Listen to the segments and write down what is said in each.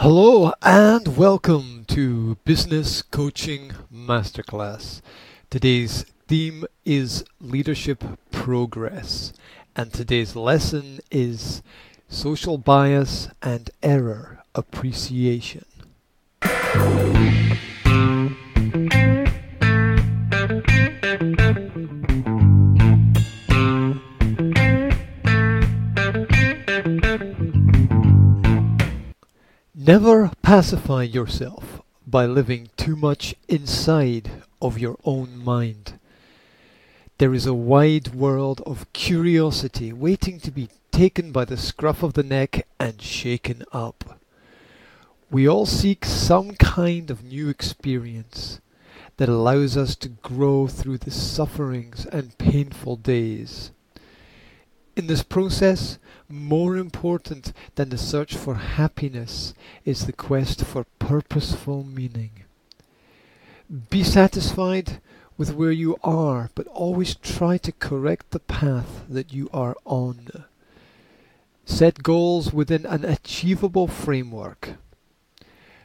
Hello and welcome to Business Coaching Masterclass. Today's theme is leadership progress, and today's lesson is social bias and error appreciation. Never pacify yourself by living too much inside of your own mind. There is a wide world of curiosity waiting to be taken by the scruff of the neck and shaken up. We all seek some kind of new experience that allows us to grow through the sufferings and painful days. In this process, more important than the search for happiness is the quest for purposeful meaning. Be satisfied with where you are, but always try to correct the path that you are on. Set goals within an achievable framework.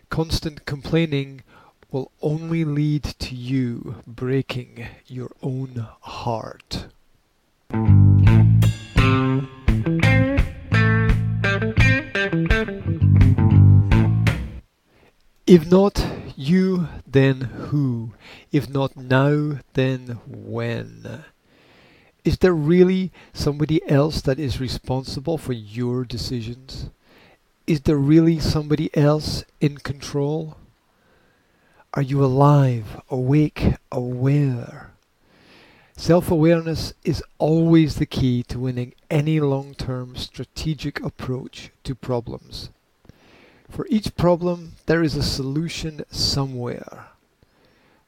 Constant complaining will only lead to you breaking your own heart. If not you, then who? If not now, then when? Is there really somebody else that is responsible for your decisions? Is there really somebody else in control? Are you alive, awake, aware? Self-awareness is always the key to winning any long-term strategic approach to problems. For each problem there is a solution somewhere.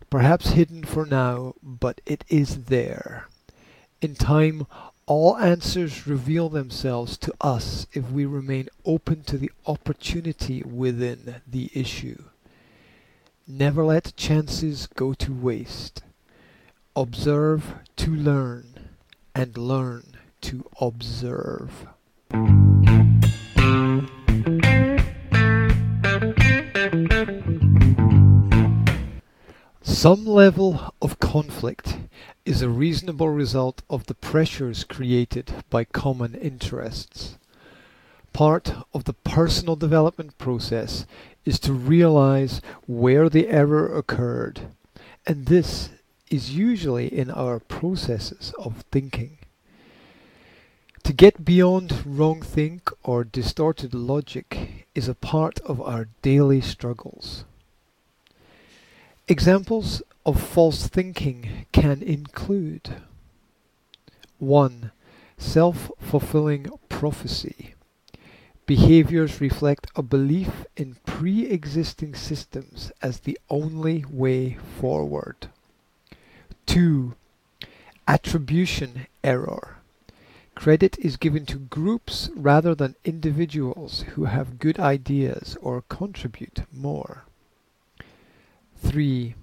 Perhaps hidden for now, but it is there. In time, all answers reveal themselves to us if we remain open to the opportunity within the issue. Never let chances go to waste. Observe to learn, and learn to observe. Some level of conflict is a reasonable result of the pressures created by common interests. Part of the personal development process is to realize where the error occurred, and this is usually in our processes of thinking. To get beyond wrong think or distorted logic is a part of our daily struggles. Examples of false thinking can include 1. Self-fulfilling prophecy. Behaviors reflect a belief in pre-existing systems as the only way forward. 2. Attribution error. Credit is given to groups rather than individuals who have good ideas or contribute more. 3.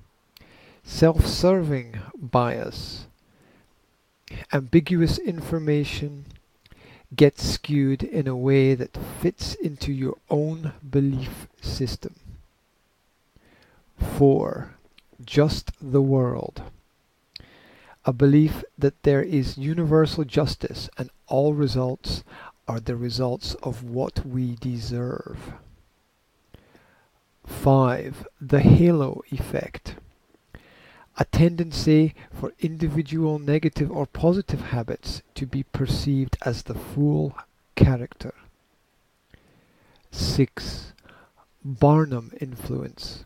Self-serving bias. Ambiguous information gets skewed in a way that fits into your own belief system. 4. Just the world a belief that there is universal justice and all results are the results of what we deserve. 5. The halo effect. A tendency for individual negative or positive habits to be perceived as the full character. 6. Barnum influence.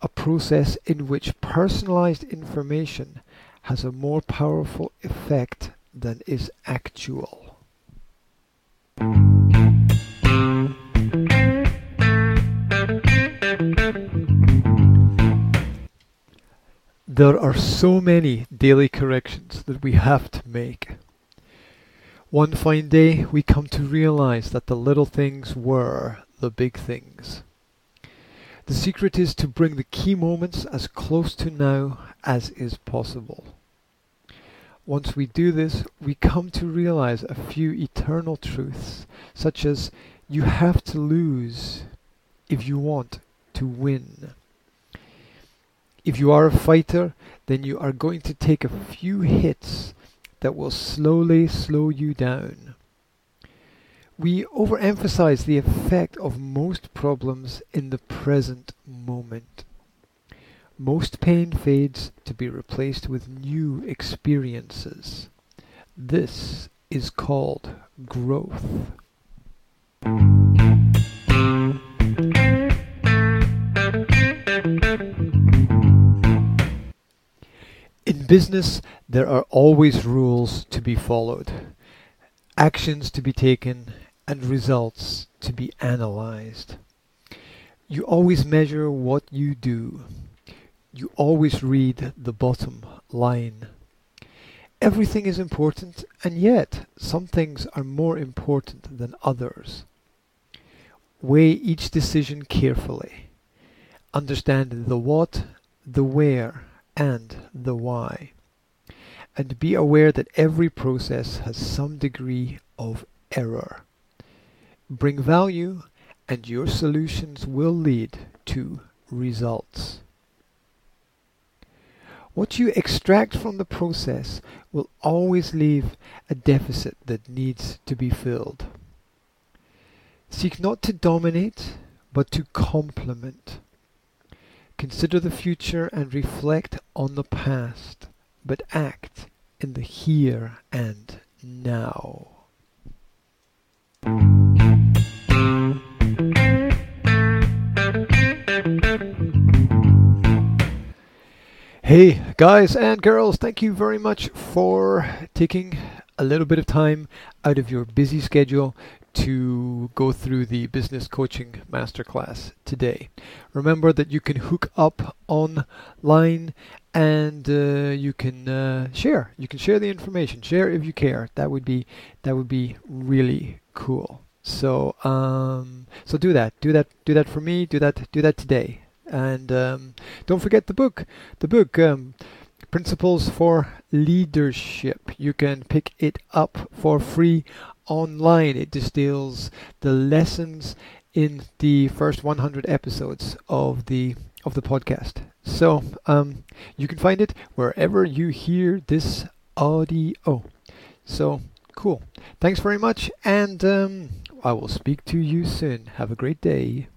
A process in which personalized information has a more powerful effect than is actual. There are so many daily corrections that we have to make. One fine day we come to realize that the little things were the big things. The secret is to bring the key moments as close to now as is possible. Once we do this, we come to realize a few eternal truths, such as you have to lose if you want to win. If you are a fighter, then you are going to take a few hits that will slowly slow you down. We overemphasize the effect of most problems in the present moment. Most pain fades to be replaced with new experiences. This is called growth. In business, there are always rules to be followed, actions to be taken, and results to be analyzed. You always measure what you do. You always read the bottom line. Everything is important, and yet some things are more important than others. Weigh each decision carefully. Understand the what, the where, and the why. And be aware that every process has some degree of error. Bring value, and your solutions will lead to results. What you extract from the process will always leave a deficit that needs to be filled. Seek not to dominate, but to complement. Consider the future and reflect on the past, but act in the here and now. Hey guys and girls, thank you very much for taking a little bit of time out of your busy schedule to go through the business coaching masterclass today. Remember that you can hook up online and uh, you can uh, share. You can share the information. Share if you care. That would be that would be really cool. So um, so do that. Do that. Do that for me. Do that. Do that today. And um, don't forget the book. The book. Um, Principles for Leadership. You can pick it up for free online. It distills the lessons in the first 100 episodes of the of the podcast. So um, you can find it wherever you hear this audio. So cool. Thanks very much, and um, I will speak to you soon. Have a great day.